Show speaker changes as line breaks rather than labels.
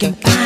can.